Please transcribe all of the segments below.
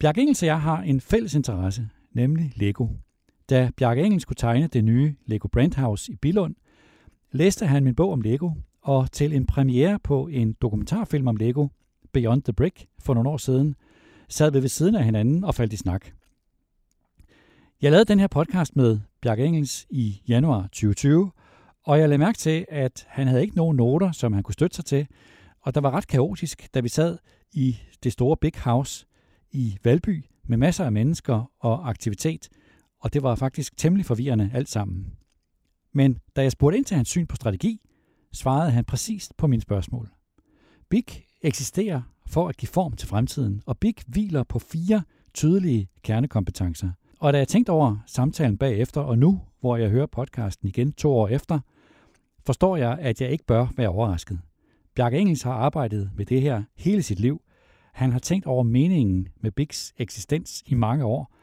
Bjarke Engels og jeg har en fælles interesse, nemlig Lego. Da Bjarke Engels skulle tegne det nye Lego Brandhouse i Billund, læste han min bog om Lego, og til en premiere på en dokumentarfilm om Lego, Beyond the Brick, for nogle år siden, sad vi ved siden af hinanden og faldt i snak. Jeg lavede den her podcast med Bjarke Engels i januar 2020, og jeg lagde mærke til, at han havde ikke nogen noter, som han kunne støtte sig til, og der var ret kaotisk, da vi sad i det store Big House i Valby med masser af mennesker og aktivitet, og det var faktisk temmelig forvirrende alt sammen. Men da jeg spurgte ind til hans syn på strategi, svarede han præcist på mine spørgsmål. Big eksisterer for at give form til fremtiden, og Big hviler på fire tydelige kernekompetencer. Og da jeg tænkte over samtalen bagefter, og nu, hvor jeg hører podcasten igen to år efter, forstår jeg, at jeg ikke bør være overrasket. Bjarke Engels har arbejdet med det her hele sit liv. Han har tænkt over meningen med Bigs eksistens i mange år,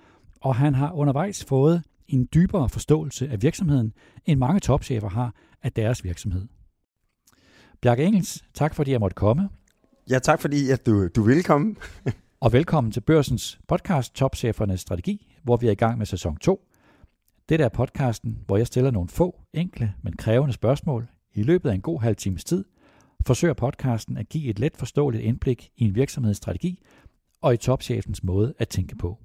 og han har undervejs fået en dybere forståelse af virksomheden, end mange topchefer har af deres virksomhed. Bjarke Engels, tak fordi jeg måtte komme. Ja, tak fordi at du, du vil komme. og velkommen til Børsens podcast Topchefernes Strategi, hvor vi er i gang med sæson 2. Det er podcasten, hvor jeg stiller nogle få, enkle, men krævende spørgsmål i løbet af en god halv times tid, forsøger podcasten at give et let forståeligt indblik i en virksomheds strategi og i topchefens måde at tænke på.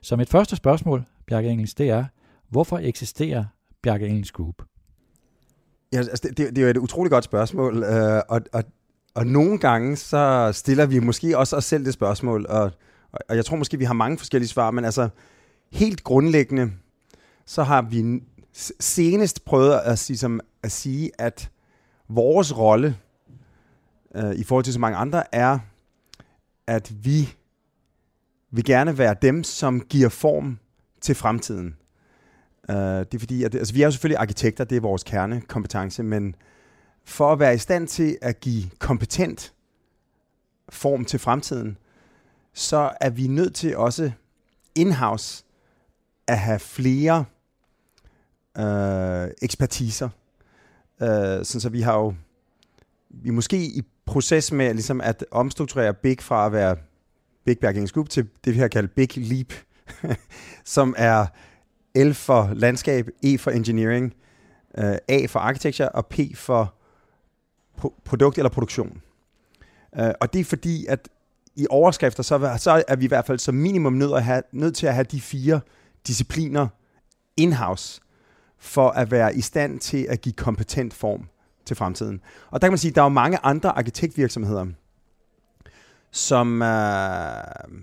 Som et første spørgsmål, Bjarke Engels, det er, hvorfor eksisterer Bjarke Engels Group? Ja, altså det, det, det er jo et utroligt godt spørgsmål, øh, og, og, og nogle gange så stiller vi måske også os selv det spørgsmål, og, og jeg tror måske, vi har mange forskellige svar, men altså helt grundlæggende, så har vi senest prøvet at sige, som, at sige at vores rolle øh, i forhold til så mange andre er, at vi vil gerne være dem, som giver form til fremtiden. Øh, det er fordi, at, altså vi er jo selvfølgelig arkitekter, det er vores kernekompetence, men for at være i stand til at give kompetent form til fremtiden, så er vi nødt til også in-house at have flere øh, ekspertiser. Øh, sådan så vi har jo, vi er måske i proces med ligesom at omstrukturere Big fra at være Big Backing Group til det, vi har kaldt Big Leap, som er L for landskab, E for engineering, øh, A for architecture og P for pro- produkt eller produktion. Øh, og det er fordi, at i overskrifter, så, så er vi i hvert fald som minimum nødt, at have, nødt til at have de fire discipliner in-house, for at være i stand til at give kompetent form til fremtiden. Og der kan man sige, at der er jo mange andre arkitektvirksomheder, som øh,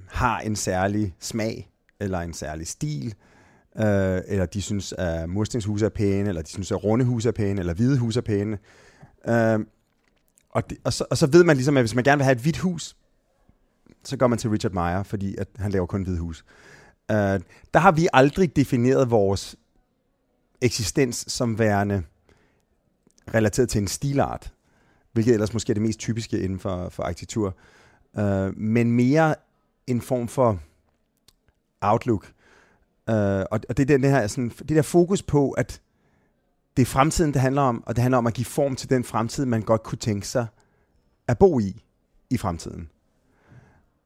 har en særlig smag, eller en særlig stil, øh, eller de synes, at murstenshuse er pæne, eller de synes, at runde huse er pæne, eller hvide huse er pæne. Øh, og, det, og, så, og så ved man ligesom, at hvis man gerne vil have et hvidt hus, så går man til Richard Meyer, fordi at han laver kun hvide hus. Øh, der har vi aldrig defineret vores eksistens som værende relateret til en stilart, hvilket ellers måske er det mest typiske inden for, for arkitektur, øh, men mere en form for outlook. Øh, og, og det er den her, sådan, det der fokus på, at det er fremtiden, det handler om, og det handler om at give form til den fremtid, man godt kunne tænke sig at bo i, i fremtiden.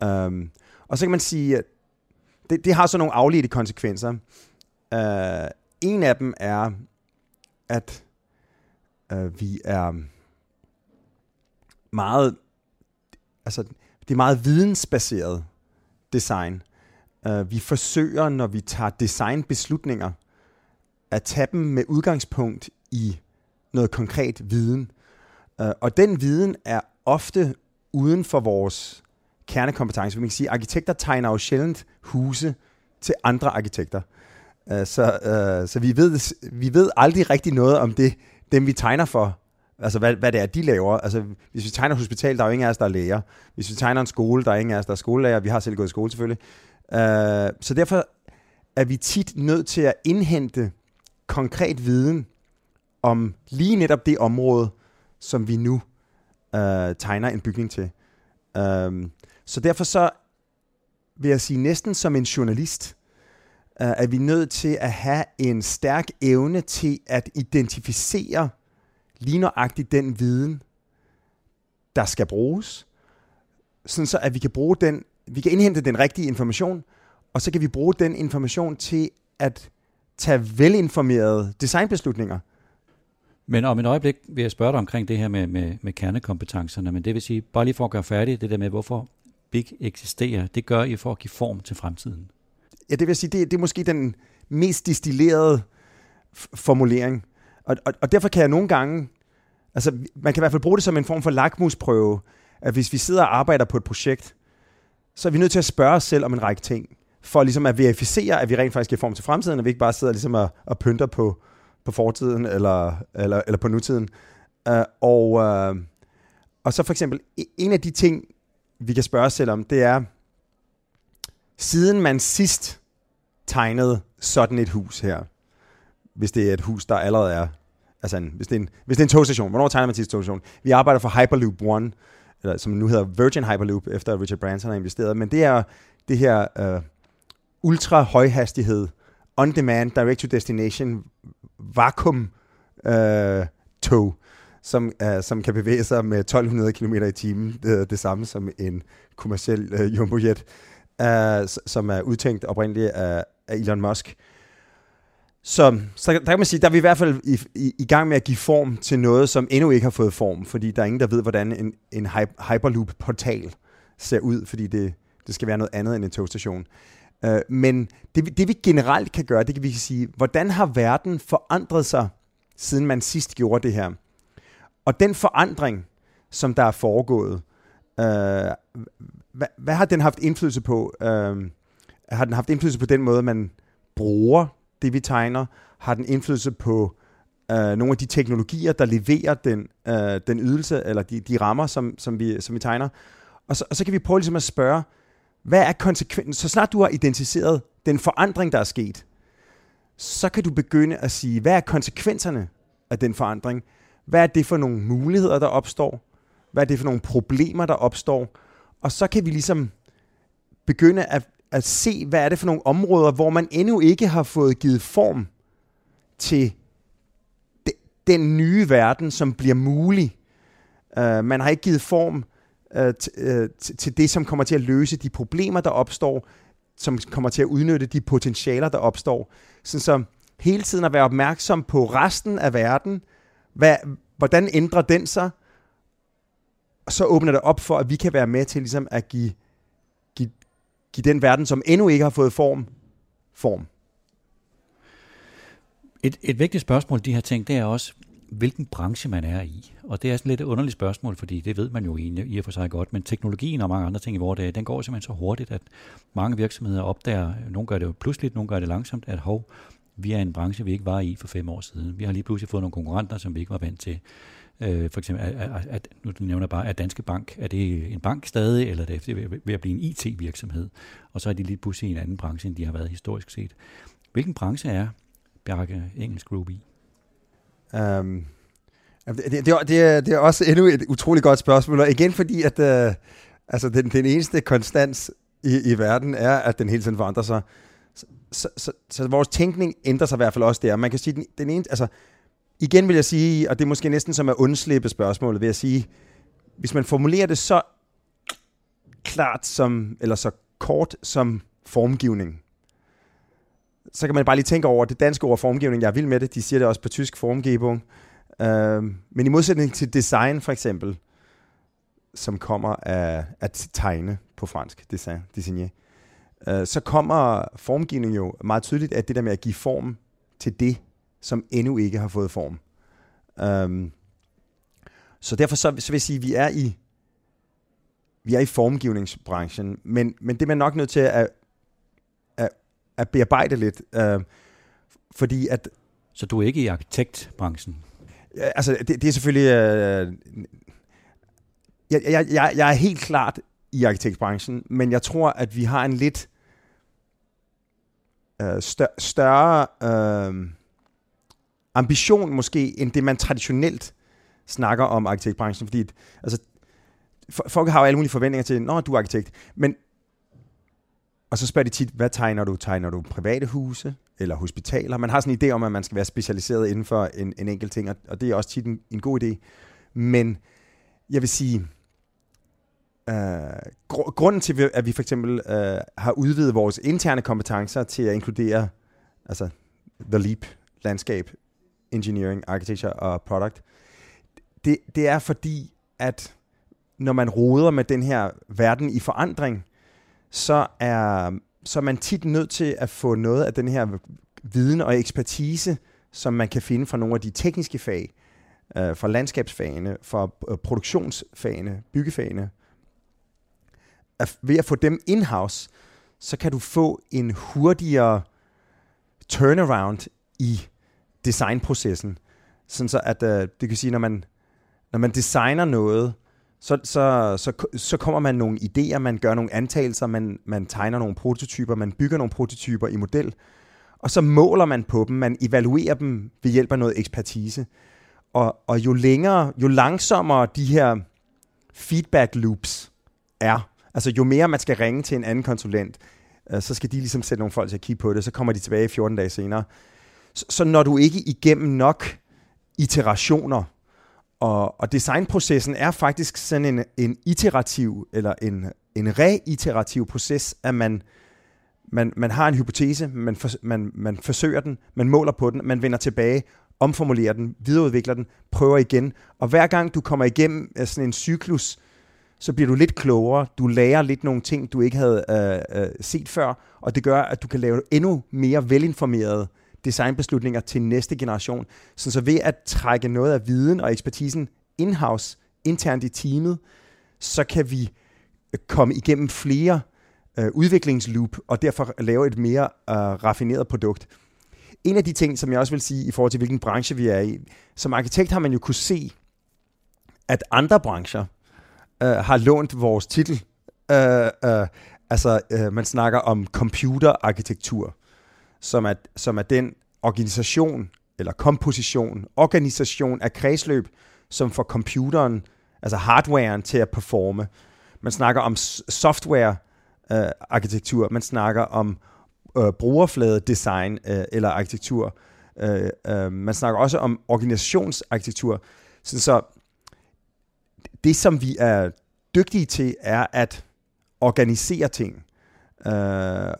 Um, og så kan man sige, at det, det har så nogle afledte konsekvenser. Uh, en af dem er, at øh, vi er meget, altså det er meget vidensbaseret design. Uh, vi forsøger, når vi tager designbeslutninger, at tage dem med udgangspunkt i noget konkret viden. Uh, og den viden er ofte uden for vores kernekompetence. Man kan sige, at arkitekter tegner jo sjældent huse til andre arkitekter. Øh, så øh, så vi, ved, vi ved aldrig rigtig noget om det, dem vi tegner for, altså hvad, hvad det er, de laver. Altså, hvis vi tegner hospital, der er jo ingen af os, der er læger. Hvis vi tegner en skole, der er ingen af os, der er skolelærer. Vi har selv gået i skole selvfølgelig. Øh, så derfor er vi tit nødt til at indhente konkret viden om lige netop det område, som vi nu øh, tegner en bygning til. Øh, så derfor så vil jeg sige næsten som en journalist, Øh, er vi nødt til at have en stærk evne til at identificere lige nøjagtigt den viden, der skal bruges, sådan så at vi kan bruge den vi kan indhente den rigtige information, og så kan vi bruge den information til at tage velinformerede designbeslutninger. Men om et øjeblik vil jeg spørge dig omkring det her med, med, med kernekompetencerne, men det vil sige, bare lige for at gøre færdigt, det der med, hvorfor Big eksisterer, det gør I for at give form til fremtiden. Ja, det vil sige, det, det er måske den mest distillerede formulering. Og, og, og derfor kan jeg nogle gange, altså man kan i hvert fald bruge det som en form for lakmusprøve, at hvis vi sidder og arbejder på et projekt, så er vi nødt til at spørge os selv om en række ting, for ligesom at verificere, at vi rent faktisk er i form til fremtiden, og vi ikke bare sidder ligesom og, og pynter på, på fortiden eller, eller, eller på nutiden. Uh, og, uh, og så for eksempel, e-, en af de ting, vi kan spørge os selv om, det er, siden man sidst tegnede sådan et hus her, hvis det er et hus, der allerede er, altså en, hvis, det er en, hvis det er en togstation, hvornår tegner man sidst togstation? Vi arbejder for Hyperloop One, eller som nu hedder Virgin Hyperloop, efter Richard Branson har investeret, men det er det her øh, ultra højhastighed, on-demand, direct-to-destination, vakuum uh, tog, som, øh, som kan bevæge sig med 1200 km i timen, det, det samme som en kommersiel øh, jumbojet, uh, som er udtænkt oprindeligt af, af Elon Musk. Så, så der kan man sige, der er vi i hvert fald i, i, i gang med at give form til noget, som endnu ikke har fået form, fordi der er ingen, der ved, hvordan en, en Hyperloop-portal ser ud, fordi det, det skal være noget andet end en togstation. Uh, men det, det vi generelt kan gøre, det kan vi sige, hvordan har verden forandret sig, siden man sidst gjorde det her? Og den forandring, som der er foregået, uh, hvad, hvad har den haft indflydelse på? Uh, har den haft indflydelse på den måde, man bruger det, vi tegner? Har den indflydelse på øh, nogle af de teknologier, der leverer den, øh, den ydelse, eller de, de rammer, som, som, vi, som vi tegner? Og så, og så kan vi prøve ligesom at spørge, hvad er konsekvensen? Så snart du har identificeret den forandring, der er sket, så kan du begynde at sige, hvad er konsekvenserne af den forandring? Hvad er det for nogle muligheder, der opstår? Hvad er det for nogle problemer, der opstår? Og så kan vi ligesom begynde at, at se, hvad er det for nogle områder, hvor man endnu ikke har fået givet form til de, den nye verden, som bliver mulig. Uh, man har ikke givet form øh, øh til det, som kommer til at løse de problemer, der opstår, som kommer til at udnytte de potentialer, der opstår. Sådan så hele tiden at være opmærksom på resten af verden, hvad, hvordan ændrer den sig, så åbner det op for, at vi kan være med til ligesom at give, give, give den verden, som endnu ikke har fået form, form. Et, et vigtigt spørgsmål, de her tænkt, det er også, hvilken branche man er i. Og det er sådan lidt et underligt spørgsmål, fordi det ved man jo egentlig i og for sig godt, men teknologien og mange andre ting i vores dag, den går simpelthen så hurtigt, at mange virksomheder opdager, nogle gør det jo pludseligt, nogle gør det langsomt, at hov, vi er en branche, vi ikke var i for fem år siden. Vi har lige pludselig fået nogle konkurrenter, som vi ikke var vant til. Øh, for eksempel, at, at, nu nævner jeg bare, at Danske Bank, er det en bank stadig, eller er det ved at blive en IT-virksomhed? Og så er de lige pludselig i en anden branche, end de har været historisk set. Hvilken branche er Bjarke Engelsk Group i? Um, det, det, det, er, det er også endnu et utroligt godt spørgsmål, og igen fordi, at uh, altså den, den eneste konstans i, i verden er, at den hele tiden forandrer sig. Så, så, så, så vores tænkning ændrer sig i hvert fald også der. Man kan sige, den, den ene, altså, igen vil jeg sige, og det er måske næsten som at undslippe spørgsmålet, vil jeg sige, hvis man formulerer det så klart som, eller så kort som formgivning, så kan man bare lige tænke over det danske ord formgivning. Jeg er vild med det. De siger det også på tysk formgebung. Øh, men i modsætning til design for eksempel, som kommer af at tegne på fransk, design, designer, øh, så kommer formgivning jo meget tydeligt af det der med at give form til det, som endnu ikke har fået form. Um, så derfor så, så vil jeg sige, at vi er i vi er i formgivningsbranchen, men, men det er man nok nødt til at at bearbejde lidt. Øh, fordi at... Så du er ikke i arkitektbranchen? Ja, altså, det, det er selvfølgelig... Øh, jeg, jeg, jeg, jeg er helt klart i arkitektbranchen, men jeg tror, at vi har en lidt øh, større, større øh, ambition måske, end det man traditionelt snakker om arkitektbranchen, fordi altså, folk har jo alle mulige forventninger til, når du er arkitekt, men og så spørger de tit, hvad tegner du? Tegner du private huse eller hospitaler? Man har sådan en idé om, at man skal være specialiseret inden for en, en enkelt ting, og det er også tit en, en god idé. Men jeg vil sige, øh, gr- grunden til, at vi for eksempel øh, har udvidet vores interne kompetencer til at inkludere altså The Leap, landskab, engineering, architecture og product, det, det er fordi, at når man roder med den her verden i forandring, så er, så er man tit nødt til at få noget af den her viden og ekspertise, som man kan finde fra nogle af de tekniske fag, øh, fra landskabsfagene, fra øh, produktionsfagene, byggefagene. At ved at få dem in-house, så kan du få en hurtigere turnaround i designprocessen. Sådan så at øh, det kan sige, når man, når man designer noget, så, så, så, så kommer man nogle idéer, man gør nogle antagelser, man, man tegner nogle prototyper, man bygger nogle prototyper i model, og så måler man på dem, man evaluerer dem ved hjælp af noget ekspertise. Og, og jo længere, jo langsommere de her feedback loops er, altså jo mere man skal ringe til en anden konsulent, øh, så skal de ligesom sætte nogle folk til at kigge på det, så kommer de tilbage 14 dage senere. Så, når du ikke igennem nok iterationer, og, og designprocessen er faktisk sådan en, en iterativ, eller en, en reiterativ proces, at man, man, man har en hypotese, man, for, man, man forsøger den, man måler på den, man vender tilbage, omformulerer den, videreudvikler den, prøver igen. Og hver gang du kommer igennem øh, sådan en cyklus, så bliver du lidt klogere, du lærer lidt nogle ting, du ikke havde øh, øh, set før, og det gør, at du kan lave endnu mere velinformerede designbeslutninger til næste generation. Så, så ved at trække noget af viden og ekspertisen in-house, internt i teamet, så kan vi øh, komme igennem flere øh, udviklingsloop, og derfor lave et mere øh, raffineret produkt. En af de ting, som jeg også vil sige i forhold til, hvilken branche vi er i, som arkitekt har man jo kunne se, at andre brancher øh, har lånt vores titel. Øh, øh, altså, øh, man snakker om computerarkitektur som er, som er den organisation, eller komposition, organisation af kredsløb, som får computeren, altså hardwaren, til at performe. Man snakker om software-arkitektur, øh, man snakker om øh, brugerflade-design øh, eller arkitektur. Øh, øh, man snakker også om organisationsarkitektur. Så, så det, som vi er dygtige til, er at organisere ting. Øh,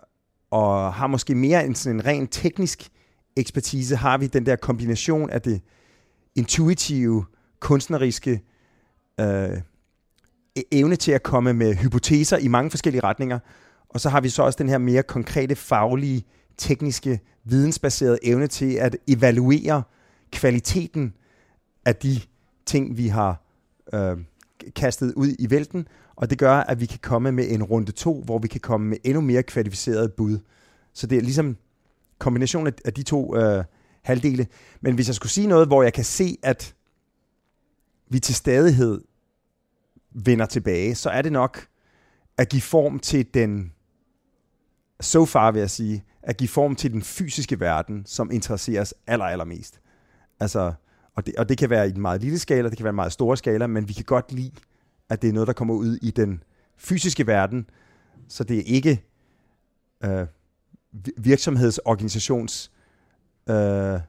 og har måske mere end sådan en ren teknisk ekspertise, har vi den der kombination af det intuitive, kunstneriske, øh, e- evne til at komme med hypoteser i mange forskellige retninger, og så har vi så også den her mere konkrete, faglige, tekniske, vidensbaserede evne til at evaluere kvaliteten af de ting, vi har øh, kastet ud i vælten, og det gør, at vi kan komme med en runde to, hvor vi kan komme med endnu mere kvalificeret bud. Så det er ligesom kombination af de to øh, halvdele. Men hvis jeg skulle sige noget, hvor jeg kan se, at vi til stadighed vender tilbage, så er det nok at give form til den, so far vil jeg sige, at give form til den fysiske verden, som interesserer os aller, allermest. Altså, og det, og det kan være i en meget lille skala, det kan være en meget stor skala, men vi kan godt lide at det er noget, der kommer ud i den fysiske verden, så det er ikke øh, virksomhedsorganisations øh, øh,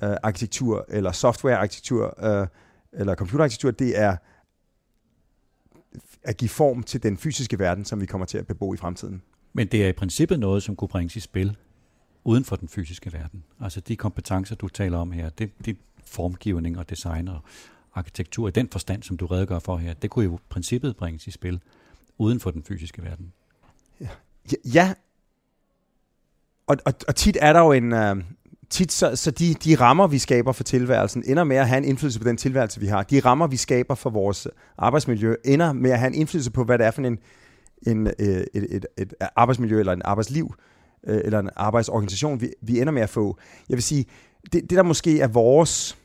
arkitektur, eller softwarearkitektur, øh, eller computerarkitektur, det er at give form til den fysiske verden, som vi kommer til at bebo i fremtiden. Men det er i princippet noget, som kunne bringes i spil uden for den fysiske verden. Altså de kompetencer, du taler om her, det, det formgivning og design og arkitektur i den forstand, som du redegør for her, det kunne jo i princippet bringes i spil uden for den fysiske verden. Ja, ja. Og, og, og tit er der jo en... Øh, tit så, så de, de rammer, vi skaber for tilværelsen, ender med at have en indflydelse på den tilværelse, vi har. De rammer, vi skaber for vores arbejdsmiljø, ender med at have en indflydelse på, hvad det er for en, en, øh, et, et, et arbejdsmiljø eller en arbejdsliv øh, eller en arbejdsorganisation, vi, vi ender med at få. Jeg vil sige, det, det der måske er vores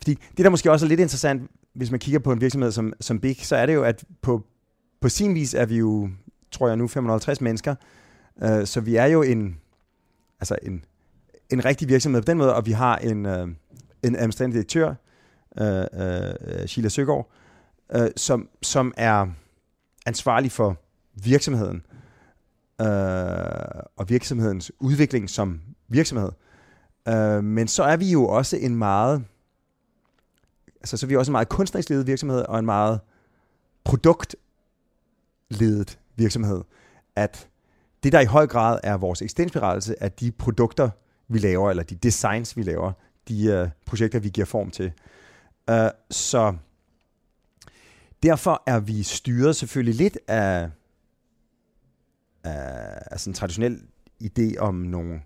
fordi det, der måske også er lidt interessant, hvis man kigger på en virksomhed som, som Big, så er det jo, at på, på sin vis er vi jo, tror jeg nu, 550 mennesker. Øh, så vi er jo en, altså en, en rigtig virksomhed på den måde, og vi har en, øh, en administrerende direktør, øh, øh, Sheila Søgaard, øh, som, som er ansvarlig for virksomheden øh, og virksomhedens udvikling som virksomhed. Øh, men så er vi jo også en meget altså, så er vi også en meget kunstnerisk ledet virksomhed, og en meget produktledet virksomhed, at det, der i høj grad er vores eksistensberettelse, er de produkter, vi laver, eller de designs, vi laver, de uh, projekter, vi giver form til. Uh, så derfor er vi styret selvfølgelig lidt af, af, af sådan en traditionel idé om nogle,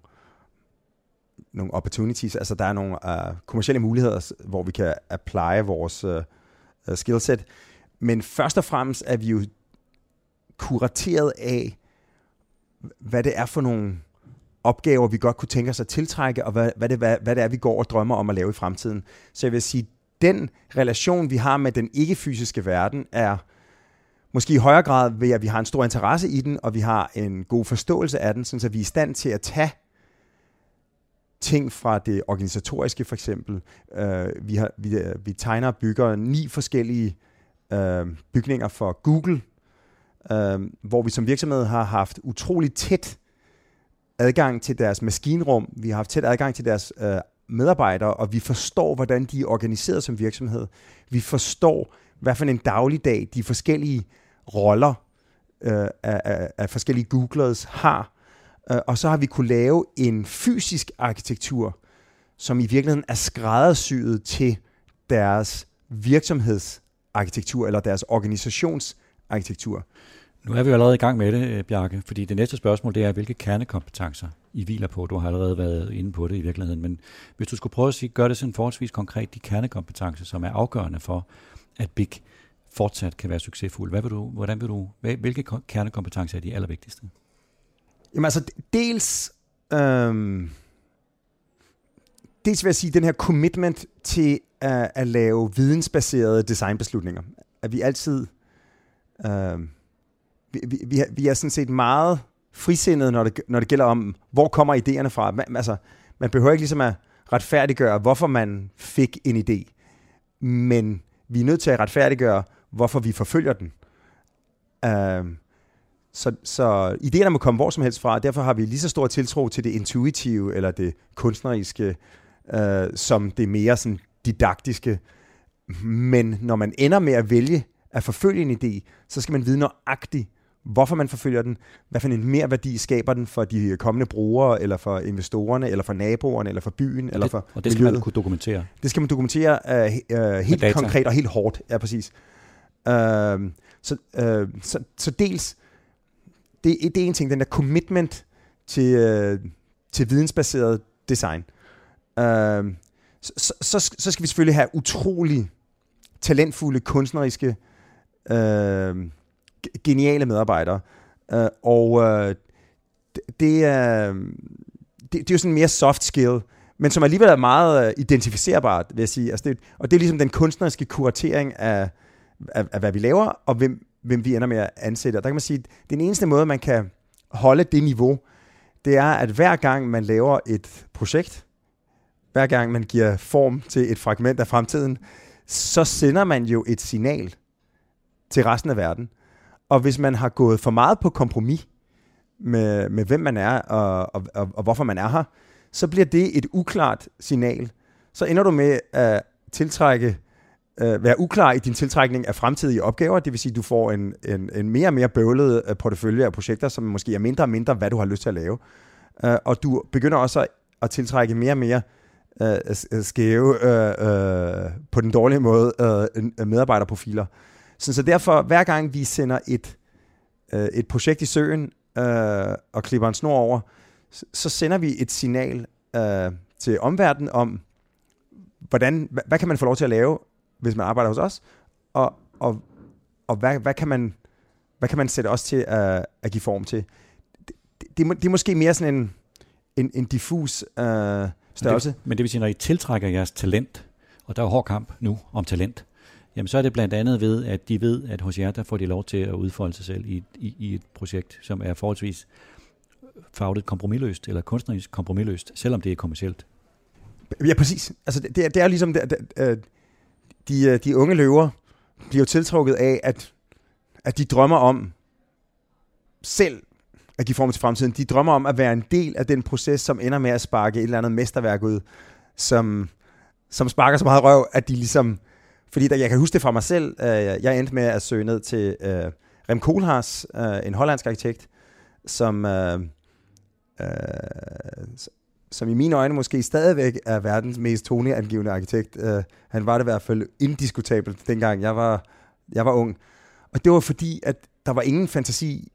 nogle opportunities. Altså der er nogle øh, uh, kommersielle muligheder, hvor vi kan apply vores uh, skillset. Men først og fremmest er vi jo kurateret af, hvad det er for nogle opgaver, vi godt kunne tænke os at tiltrække, og hvad, hvad, det, hvad, hvad det er, vi går og drømmer om at lave i fremtiden. Så jeg vil sige, den relation, vi har med den ikke-fysiske verden, er måske i højere grad ved, at vi har en stor interesse i den, og vi har en god forståelse af den, så vi er i stand til at tage ting fra det organisatoriske for eksempel. Øh, vi, har, vi, øh, vi tegner og bygger ni forskellige øh, bygninger for Google, øh, hvor vi som virksomhed har haft utrolig tæt adgang til deres maskinrum, vi har haft tæt adgang til deres øh, medarbejdere, og vi forstår, hvordan de er organiseret som virksomhed. Vi forstår, hvad for en dagligdag de forskellige roller øh, af, af, af forskellige Googlers har, Øh, og så har vi kunne lave en fysisk arkitektur, som i virkeligheden er skræddersyet til deres virksomhedsarkitektur eller deres organisationsarkitektur. Nu er vi jo allerede i gang med det, øh, Bjarke, fordi det næste spørgsmål det er, hvilke kernekompetencer I hviler på. Du har allerede været inde på det i virkeligheden, men hvis du skulle prøve at sige, gør det sådan forholdsvis konkret, de kernekompetencer, som er afgørende for, at Big fortsat kan være succesfuld. Hvad vil du, hvordan vil du, hvilke kernekompetencer er de allervigtigste? Jamen altså, dels... Øhm, dels vil jeg sige, den her commitment til at, at lave vidensbaserede designbeslutninger. At vi altid... Øhm, vi, vi, vi, er, vi er sådan set meget frisindede, når det, når det gælder om, hvor kommer idéerne fra. Man, altså, man behøver ikke ligesom at retfærdiggøre, hvorfor man fik en idé. Men vi er nødt til at retfærdiggøre, hvorfor vi forfølger den. Øh, så, så idéerne må komme hvor som helst fra, derfor har vi lige så stor tiltro til det intuitive eller det kunstneriske, øh, som det mere sådan didaktiske. Men når man ender med at vælge at forfølge en idé, så skal man vide nøjagtigt, hvorfor man forfølger den, hvad for en mere værdi skaber den for de kommende brugere, eller for investorerne, eller for naboerne, eller for byen, og eller for Og det skal miljøet. man kunne dokumentere. Det skal man dokumentere uh, uh, helt konkret og helt hårdt, ja præcis. Uh, så, uh, så, så dels det, det er en ting, den der commitment til, øh, til vidensbaseret design. Øh, så, så, så skal vi selvfølgelig have utrolig talentfulde, kunstneriske, øh, geniale medarbejdere. Øh, og øh, det, det, er, øhm, det, det er jo sådan mere soft skill, men som alligevel er meget øh, identificerbart, vil jeg sige. Altså det, og det er ligesom den kunstneriske kuratering af, af, af hvad vi laver, og hvem, hvem vi ender med at ansætte. Og der kan man sige, at den eneste måde, man kan holde det niveau, det er, at hver gang man laver et projekt, hver gang man giver form til et fragment af fremtiden, så sender man jo et signal til resten af verden. Og hvis man har gået for meget på kompromis med, med hvem man er og, og, og, og hvorfor man er her, så bliver det et uklart signal. Så ender du med at tiltrække øh, være uklar i din tiltrækning af fremtidige opgaver, det vil sige, at du får en, en, en mere og mere bøvlet øh, portefølje af projekter, som måske er mindre og mindre, hvad du har lyst til at lave. Øh, og du begynder også at, at tiltrække mere og mere øh, øh skæve, øh, øh, på den dårlige måde, øh, øh, medarbejderprofiler. Så, så derfor, hver gang vi sender et, øh, et projekt i søen øh, og klipper en snor over, så, så sender vi et signal øh, til omverdenen om, hvordan, hvad, hvad kan man få lov til at lave, hvis man arbejder hos os, og, og, og hvad, hvad, kan man, hvad kan man sætte os til at, at give form til? Det, det, det er måske mere sådan en, en, en diffus øh, størrelse. Men det, men det vil sige, når I tiltrækker jeres talent, og der er hård kamp nu om talent, jamen så er det blandt andet ved, at de ved, at hos jer, der får de lov til at udfolde sig selv i, i, i et projekt, som er forholdsvis fagligt kompromilløst, eller kunstnerisk kompromilløst, selvom det er kommercielt. Ja, præcis. Altså, det, det er ligesom, det, det, øh, de, øh, de unge løver bliver jo tiltrukket af, at, at de drømmer om selv at give form til fremtiden. De drømmer om at være en del af den proces, som ender med at sparke et eller andet mesterværk ud, som, som sparker så meget røv, at de ligesom Fordi der, jeg kan huske det fra mig selv. Øh, jeg endte med at søge ned til øh, Rem Koolhaas, øh, en hollandsk arkitekt, som, øh, øh, som i mine øjne måske stadigvæk er verdens mest toneangivende arkitekt. Øh, han var det i hvert fald indiskutabelt, dengang jeg var, jeg var ung. Og det var fordi, at der var ingen fantasi,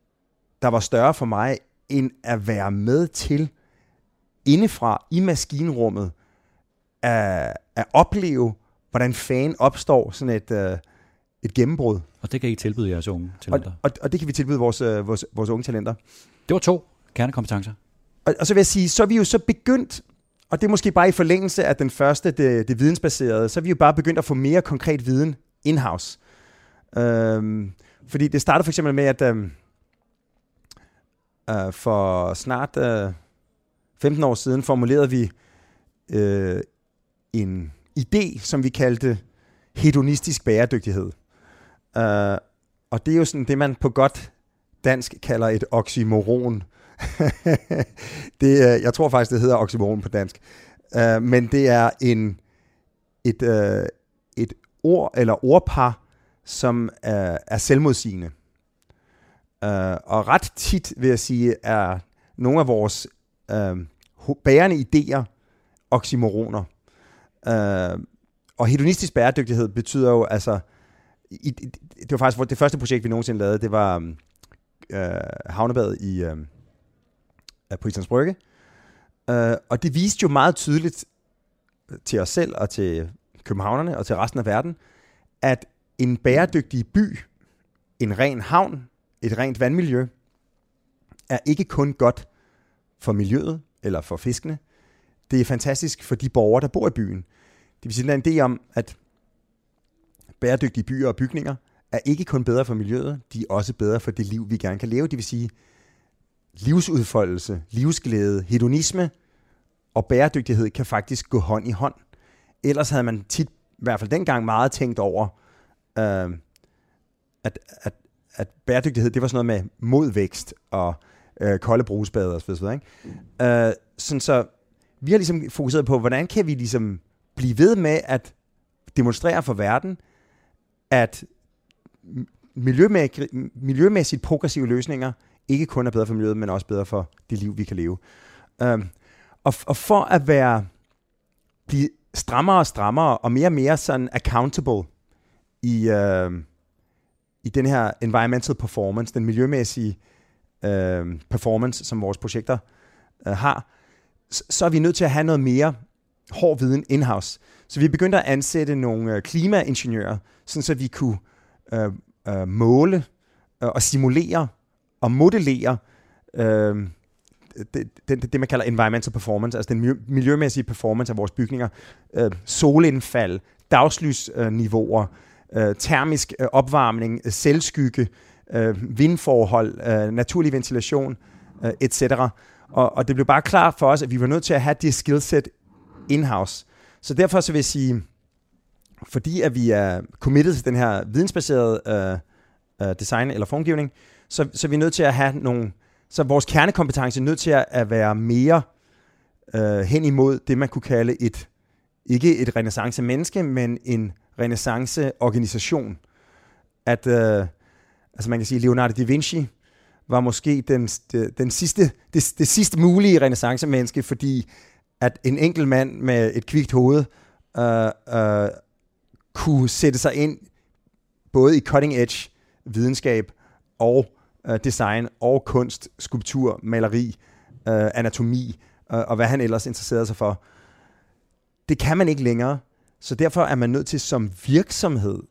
der var større for mig, end at være med til indefra i maskinrummet at, at opleve, hvordan fan opstår sådan et, uh, et gennembrud. Og det kan I tilbyde jeres unge talenter. Og, og, og det kan vi tilbyde vores, uh, vores, vores unge talenter. Det var to kernekompetencer. Og, og så vil jeg sige, så er vi jo så begyndt, og det er måske bare i forlængelse af den første, det, det vidensbaserede, så er vi jo bare begyndt at få mere konkret viden in-house. Øhm, fordi det startede for eksempel med, at øhm, øh, for snart øh, 15 år siden formulerede vi øh, en idé, som vi kaldte hedonistisk bæredygtighed. Øh, og det er jo sådan det, man på godt dansk kalder et oxymoron. det, jeg tror faktisk, det hedder oxymoron på dansk. Uh, men det er en et, uh, et ord eller ordpar, som uh, er selvmodsigende. Uh, og ret tit, vil jeg sige, er nogle af vores uh, bærende idéer oxymoroner. Uh, og hedonistisk bæredygtighed betyder jo altså, i, det var faktisk det første projekt, vi nogensinde lavede, det var øh, havnebadet i af på Islands Brygge. Øh, og det viste jo meget tydeligt øh, til os selv og til københavnerne og til resten af verden, at en bæredygtig by, en ren havn, et rent vandmiljø, er ikke kun godt for miljøet eller for fiskene, det er fantastisk for de borgere, der bor i byen. Det vil sige, der en idé om, at bæredygtige byer og bygninger er ikke kun bedre for miljøet, de er også bedre for det liv, vi gerne kan leve. Det vil sige, livsudfoldelse, livsglæde, hedonisme og bæredygtighed kan faktisk gå hånd i hånd. Ellers havde man tit, i hvert fald dengang, meget tænkt over, øh, at, at, at bæredygtighed, det var sådan noget med modvækst og øh, kolde brugsbader og så videre. Ikke? Øh, sådan så vi har ligesom fokuseret på, hvordan kan vi ligesom blive ved med at demonstrere for verden, at miljømæssigt, miljømæssigt progressive løsninger ikke kun er bedre for miljøet, men også bedre for det liv, vi kan leve. Øhm, og, og for at være blive strammere og strammere og mere og mere sådan accountable i, øh, i den her environmental performance, den miljømæssige øh, performance, som vores projekter øh, har, så er vi nødt til at have noget mere hård viden in-house. Så vi begyndte at ansætte nogle øh, klimaingeniører, sådan så vi kunne øh, øh, måle øh, og simulere og modellere øh, det, det, det, man kalder environmental performance, altså den miljømæssige performance af vores bygninger, øh, solindfald, dagslysniveauer, øh, termisk øh, opvarmning, øh, selvskygge, øh, vindforhold, øh, naturlig ventilation, øh, etc. Og, og det blev bare klart for os, at vi var nødt til at have det skillset in-house. Så derfor så vil jeg sige, fordi at vi er committed til den her vidensbaserede øh, øh design eller formgivning, så, så er vi nødt til at have nogle, så vores kernekompetence er nødt til at, at være mere øh, hen imod det, man kunne kalde et, ikke et renaissance menneske, men en renaissance organisation. At, Øh, altså man kan sige, Leonardo da Vinci var måske den, den sidste, det, det sidste mulige renaissance menneske, fordi at en enkelt mand med et kvikt hoved øh, øh, kunne sætte sig ind både i cutting edge videnskab og øh, design og kunst, skulptur, maleri, øh, anatomi øh, og hvad han ellers interesserede sig for. Det kan man ikke længere, så derfor er man nødt til som virksomhed,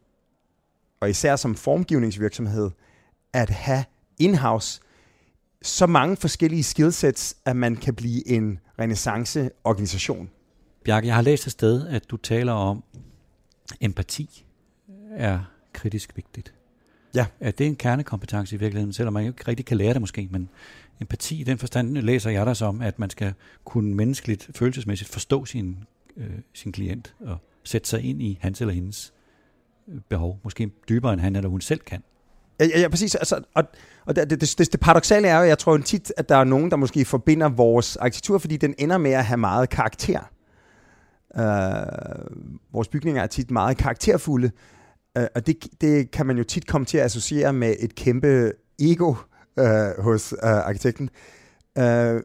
og især som formgivningsvirksomhed, at have in-house så mange forskellige skillsets, at man kan blive en renaissance-organisation. Bjarke, jeg har læst et sted, at du taler om, empati er kritisk vigtigt. Ja. Er det en kernekompetence i virkeligheden, selvom man ikke rigtig kan lære det måske, men empati i den forstand læser jeg der som, at man skal kunne menneskeligt, følelsesmæssigt forstå sin, øh, sin klient og sætte sig ind i hans eller hendes øh, behov, måske dybere end han eller hun selv kan. Ja, ja præcis. Altså, og og det, det, det, det paradoxale er jo, jeg tror tit, at der er nogen, der måske forbinder vores arkitektur, fordi den ender med at have meget karakter. Øh, vores bygninger er tit meget karakterfulde, Øh, og det, det kan man jo tit komme til at associere med et kæmpe ego øh, hos øh, arkitekten. Øh,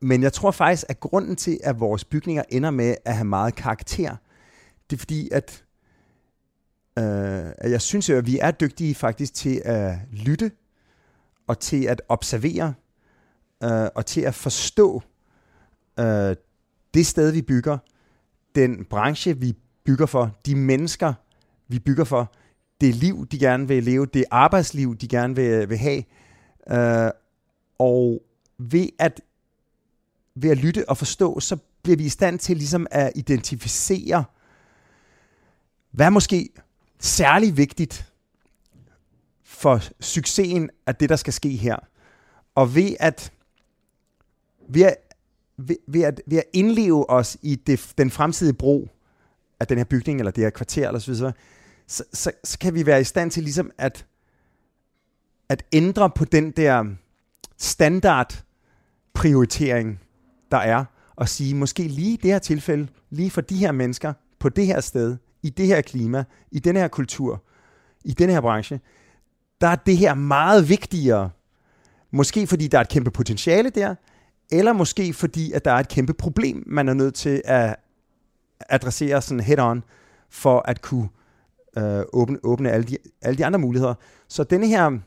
men jeg tror faktisk, at grunden til, at vores bygninger ender med at have meget karakter, det er fordi, at, øh, jeg synes at vi er dygtige faktisk til at lytte, og til at observere, øh, og til at forstå øh, det sted, vi bygger, den branche, vi bygger for, de mennesker, vi bygger for, det liv, de gerne vil leve, det arbejdsliv, de gerne vil, vil have. Øh, og ved at, ved at lytte og forstå, så bliver vi i stand til ligesom at identificere, hvad er måske særlig vigtigt for succesen af det, der skal ske her. Og ved at, ved at, ved, ved at, ved at indleve os i det, den fremtidige bro af den her bygning, eller det her kvarter, eller så videre, så, så, så kan vi være i stand til ligesom at, at ændre på den der standard prioritering, der er, og sige, måske lige i det her tilfælde, lige for de her mennesker, på det her sted, i det her klima, i den her kultur, i den her branche, der er det her meget vigtigere. Måske fordi der er et kæmpe potentiale der, eller måske fordi, at der er et kæmpe problem, man er nødt til at adressere sådan head-on, for at kunne øh, Øh, åbne, åbne alle, de, alle de andre muligheder. Så denne her,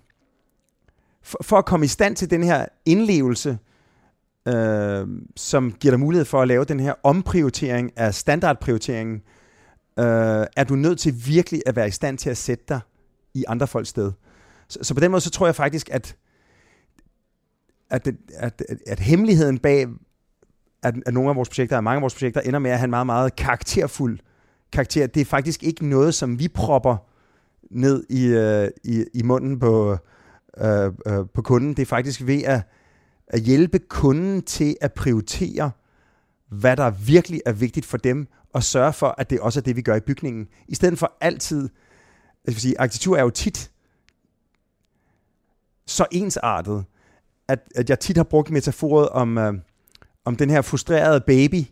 for, for at komme i stand til den her indlevelse, øh, som giver dig mulighed for at lave den her omprioritering af standardprioriteringen, øh, er du nødt til virkelig at være i stand til at sætte dig i andre folks sted. Så, så på den måde, så tror jeg faktisk, at, at, at, at, at hemmeligheden bag at, at nogle af vores projekter, og mange af vores projekter, ender med at have en meget, meget karakterfuld karakter. Det er faktisk ikke noget, som vi propper ned i, øh, i, i munden på, øh, øh, på kunden. Det er faktisk ved at, at hjælpe kunden til at prioritere, hvad der virkelig er vigtigt for dem, og sørge for, at det også er det, vi gør i bygningen. I stedet for altid, jeg vil sige, arkitektur er jo tit så ensartet, at, at jeg tit har brugt metaforet om, øh, om den her frustrerede baby,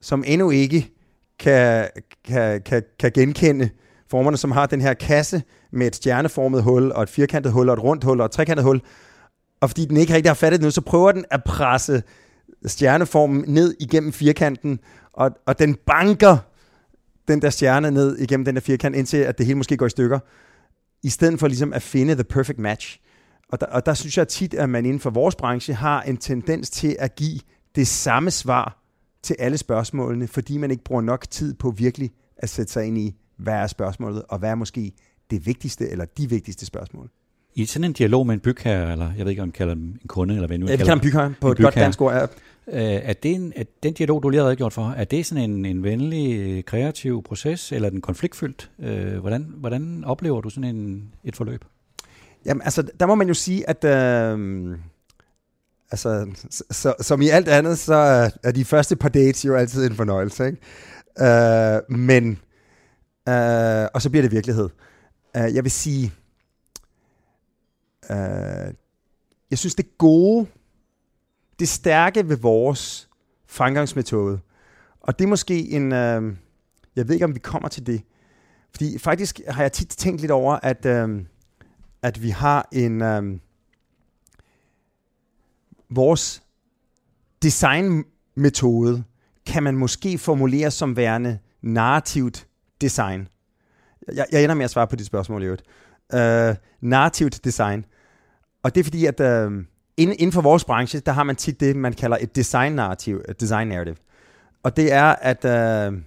som endnu ikke kan, kan, kan, kan genkende formerne, som har den her kasse med et stjerneformet hul, og et firkantet hul, og et rundt hul, og et trekantet hul. Og fordi den ikke rigtig har fattet det nu, så prøver den at presse stjerneformen ned igennem firkanten, og, og den banker den der stjerne ned igennem den der firkant, indtil at det hele måske går i stykker, i stedet for ligesom at finde the perfect match. Og der, og der synes jeg tit, at man inden for vores branche har en tendens til at give det samme svar til alle spørgsmålene, fordi man ikke bruger nok tid på virkelig at sætte sig ind i, hvad er spørgsmålet, og hvad er måske det vigtigste eller de vigtigste spørgsmål. I sådan en dialog med en bygherre, eller jeg ved ikke, om man kalder dem en kunde, eller hvad nu ja, kalder dem bygherre på et bygherre. godt dansk ord. Ja. Øh, er, det en, er den dialog, du lige har redegjort for, er det sådan en, en venlig, kreativ proces, eller er den konfliktfyldt? Øh, hvordan, hvordan oplever du sådan en, et forløb? Jamen, altså, der må man jo sige, at øh, altså, så, som i alt andet, så er de første par dates jo altid en fornøjelse, ikke? Uh, men, uh, og så bliver det virkelighed. Uh, jeg vil sige, uh, jeg synes det gode, det stærke ved vores fremgangsmetode, og det er måske en, uh, jeg ved ikke om vi kommer til det, fordi faktisk har jeg tit tænkt lidt over, at, uh, at vi har en, Uh, vores designmetode kan man måske formulere som værende narrativt design. Jeg, jeg ender med at svare på dit spørgsmål i øvrigt. Uh, narrativt design. Og det er fordi, at øh, uh, inden, inden for vores branche, der har man tit det, man kalder et design narrativ, et design narrative. Og det er, at... Uh,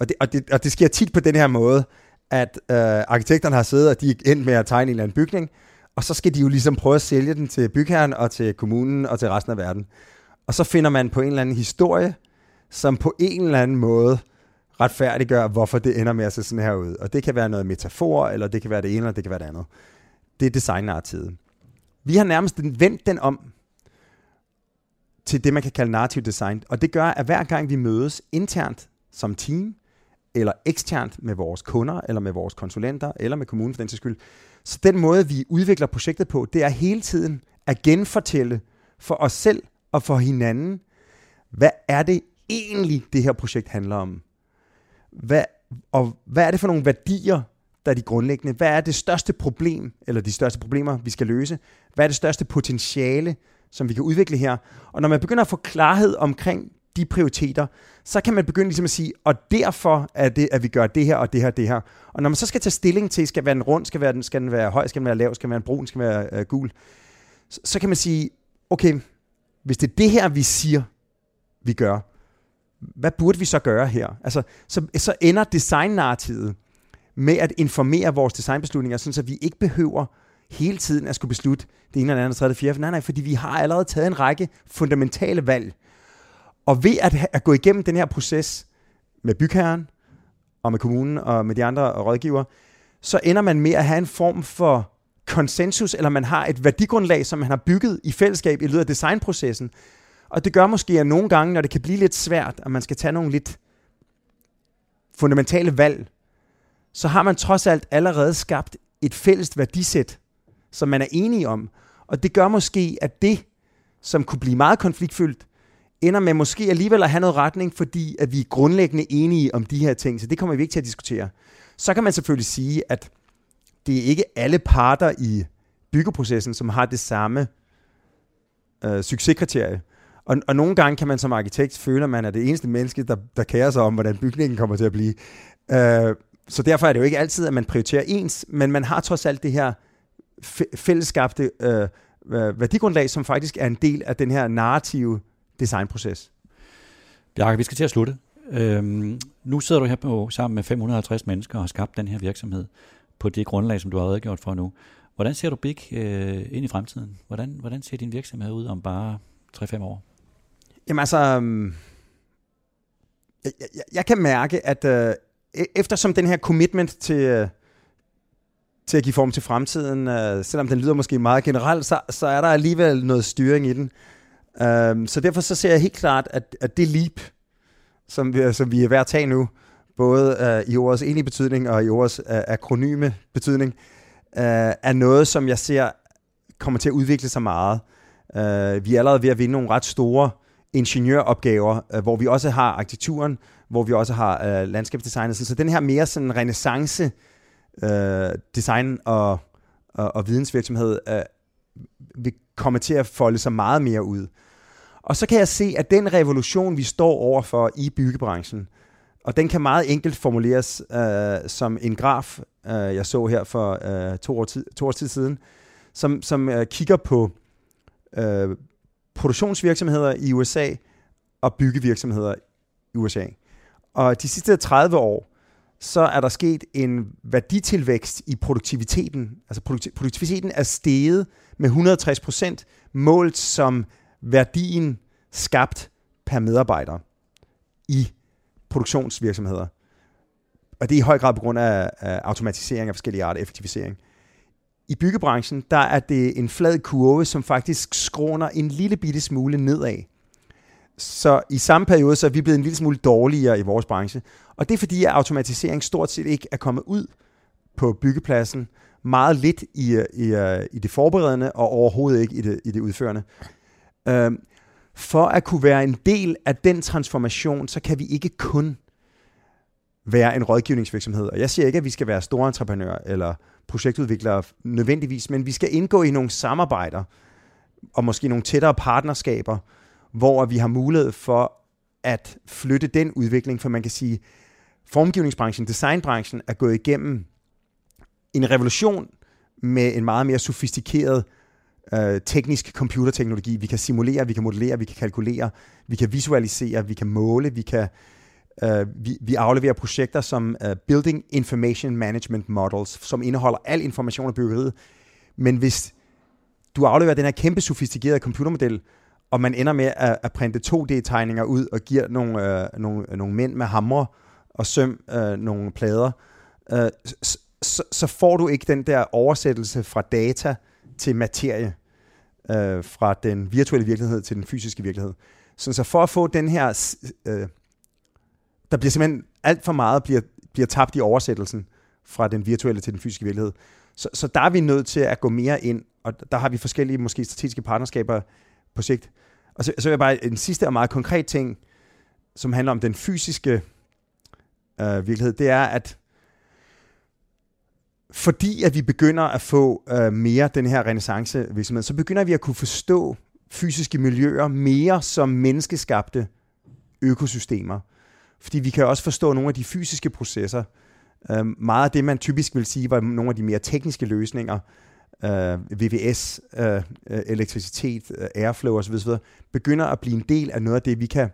og, det, og, det, og det sker tit på den her måde, at uh, arkitekterne har siddet, og de er endt med at tegne en eller anden bygning, og så skal de jo ligesom prøve at sælge den til bygherren og til kommunen og til resten af verden. Og så finder man på en eller anden historie, som på en eller anden måde retfærdiggør, hvorfor det ender med at se sådan her ud. Og det kan være noget metafor, eller det kan være det ene, eller det kan være det andet. Det er designnarrativet. Vi har nærmest vendt den om til det, man kan kalde narrativ design. Og det gør, at hver gang vi mødes internt som team, eller eksternt med vores kunder, eller med vores konsulenter, eller med kommunen for den til skyld, så den måde, vi udvikler projektet på, det er hele tiden at genfortælle for os selv og for hinanden, hvad er det egentlig det her projekt handler om? Hvad, og hvad er det for nogle værdier, der er de grundlæggende? Hvad er det største problem, eller de største problemer, vi skal løse? Hvad er det største potentiale, som vi kan udvikle her? Og når man begynder at få klarhed omkring de prioriteter, så kan man begynde ligesom at sige, og derfor er det, at vi gør det her og det her det her. Og når man så skal tage stilling til, skal den rund, skal, være den, skal den være høj, skal den være lav, skal den være brun, skal den være øh, gul, så, så kan man sige, okay, hvis det er det her, vi siger, vi gør, hvad burde vi så gøre her? Altså, så, så ender designnarrativet med at informere vores designbeslutninger, sådan så vi ikke behøver hele tiden at skulle beslutte det ene eller andet, tredje, fjerde. Nej, nej, fordi vi har allerede taget en række fundamentale valg. Og ved at, at gå igennem den her proces med bygherren, og med kommunen og med de andre rådgiver, så ender man med at have en form for konsensus, eller man har et værdigrundlag, som man har bygget i fællesskab i løbet af designprocessen. Og det gør måske, at nogle gange, når det kan blive lidt svært, og man skal tage nogle lidt fundamentale valg, så har man trods alt allerede skabt et fælles værdisæt, som man er enige om. Og det gør måske, at det, som kunne blive meget konfliktfyldt, ender med måske alligevel at have noget retning, fordi at vi er grundlæggende enige om de her ting. Så det kommer vi ikke til at diskutere. Så kan man selvfølgelig sige, at det er ikke alle parter i byggeprocessen, som har det samme øh, succeskriterie. Og, og nogle gange kan man som arkitekt føle, at man er det eneste menneske, der, der kærer sig om, hvordan bygningen kommer til at blive. Øh, så derfor er det jo ikke altid, at man prioriterer ens, men man har trods alt det her fællesskabte øh, øh, værdigrundlag, som faktisk er en del af den her narrative designproces. Bjarke, vi skal til at slutte. Øhm, nu sidder du her på, sammen med 550 mennesker og har skabt den her virksomhed på det grundlag, som du har redegjort for nu. Hvordan ser du Big øh, ind i fremtiden? Hvordan, hvordan ser din virksomhed ud om bare 3-5 år? Jamen altså, øhm, jeg, jeg, jeg kan mærke, at øh, e-, eftersom den her commitment til, øh, til at give form til fremtiden, øh, selvom den lyder måske meget generelt, så, så er der alligevel noget styring i den. Um, så derfor så ser jeg helt klart, at, at det leap, som vi, som vi er ved at tage nu, både uh, i ordets enige betydning og i ordets uh, akronyme betydning, uh, er noget, som jeg ser kommer til at udvikle sig meget. Uh, vi er allerede ved at vinde nogle ret store ingeniøropgaver, uh, hvor vi også har arkitekturen, hvor vi også har uh, landskabsdesignet. Så den her mere sådan renaissance uh, design og, og, og vidensvirksomhed uh, vil komme til at folde sig meget mere ud. Og så kan jeg se, at den revolution, vi står overfor i byggebranchen, og den kan meget enkelt formuleres øh, som en graf, øh, jeg så her for øh, to, år tid, to års tid siden, som, som øh, kigger på øh, produktionsvirksomheder i USA og byggevirksomheder i USA. Og de sidste 30 år, så er der sket en værditilvækst i produktiviteten. Altså produktiviteten er steget med 160 procent, målt som værdien skabt per medarbejder i produktionsvirksomheder. Og det er i høj grad på grund af, af automatisering af forskellige arter, effektivisering. I byggebranchen, der er det en flad kurve, som faktisk skråner en lille bitte smule nedad. Så i samme periode, så er vi blevet en lille smule dårligere i vores branche. Og det er fordi, at automatisering stort set ikke er kommet ud på byggepladsen. Meget lidt i, i, i det forberedende, og overhovedet ikke i det, i det udførende. Øh, for at kunne være en del af den transformation, så kan vi ikke kun være en rådgivningsvirksomhed. Og jeg siger ikke, at vi skal være store entreprenører eller projektudviklere nødvendigvis, men vi skal indgå i nogle samarbejder og måske nogle tættere partnerskaber, hvor vi har mulighed for at flytte den udvikling, for man kan sige, formgivningsbranchen, designbranchen er gået igennem en revolution med en meget mere sofistikeret øh, Øh, teknisk computerteknologi. Vi kan simulere, vi kan modellere, vi kan kalkulere, vi kan visualisere, vi kan måle, vi kan øh, vi, vi afleverer projekter som uh, Building Information Management Models, som indeholder al information om byggeriet. Men hvis du afleverer den her kæmpe sofistikerede computermodel, og man ender med at, at printe 2D-tegninger ud og giver nogle, øh, nogle, nogle mænd med hammer og søm øh, nogle plader, øh, så, så får du ikke den der oversættelse fra data til materie, øh, fra den virtuelle virkelighed til den fysiske virkelighed. Så, så for at få den her, øh, der bliver simpelthen alt for meget bliver, bliver tabt i oversættelsen fra den virtuelle til den fysiske virkelighed. Så, så der er vi nødt til at gå mere ind, og der har vi forskellige måske strategiske partnerskaber på sigt. Og så, så vil jeg bare en sidste og meget konkret ting. som handler om den fysiske øh, virkelighed, det er, at fordi at vi begynder at få øh, mere den her renaissance virksomhed, så begynder vi at kunne forstå fysiske miljøer mere som menneskeskabte økosystemer. Fordi vi kan også forstå nogle af de fysiske processer. Øh, meget af det, man typisk vil sige, var nogle af de mere tekniske løsninger, øh, VVS, øh, øh, elektricitet, øh, airflow osv., osv., begynder at blive en del af noget af det, vi kan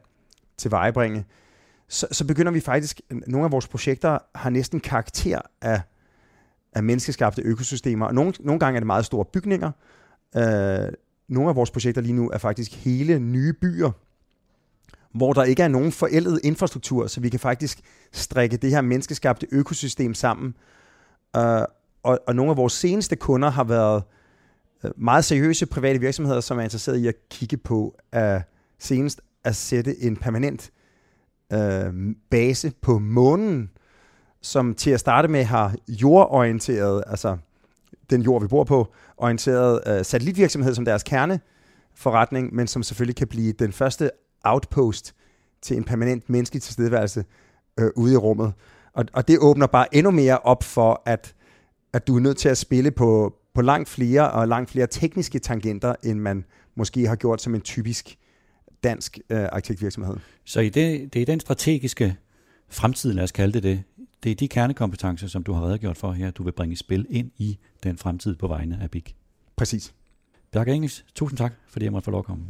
tilvejebringe. Så, så begynder vi faktisk, nogle af vores projekter har næsten karakter af, af menneskeskabte økosystemer. Og nogle, nogle gange er det meget store bygninger. Øh, nogle af vores projekter lige nu er faktisk hele nye byer, hvor der ikke er nogen forældet infrastruktur, så vi kan faktisk strikke det her menneskeskabte økosystem sammen. Øh, og, og nogle af vores seneste kunder har været øh, meget seriøse private virksomheder, som er interesseret i at kigge på at senest at sætte en permanent øh, base på månen, som til at starte med har jordorienteret, altså den jord, vi bor på, orienteret øh, satellitvirksomhed som deres kerneforretning, men som selvfølgelig kan blive den første outpost til en permanent menneskelig tilstedeværelse øh, ude i rummet. Og, og det åbner bare endnu mere op for, at, at du er nødt til at spille på, på langt flere og langt flere tekniske tangenter, end man måske har gjort som en typisk dansk øh, arkitektvirksomhed. Så i det, det er den strategiske fremtid, lad os kalde det det, det er de kernekompetencer, som du har redegjort for her, du vil bringe i spil ind i den fremtid på vegne af BIG. Præcis. Bjarke Engels, tusind tak, fordi jeg måtte få lov at komme.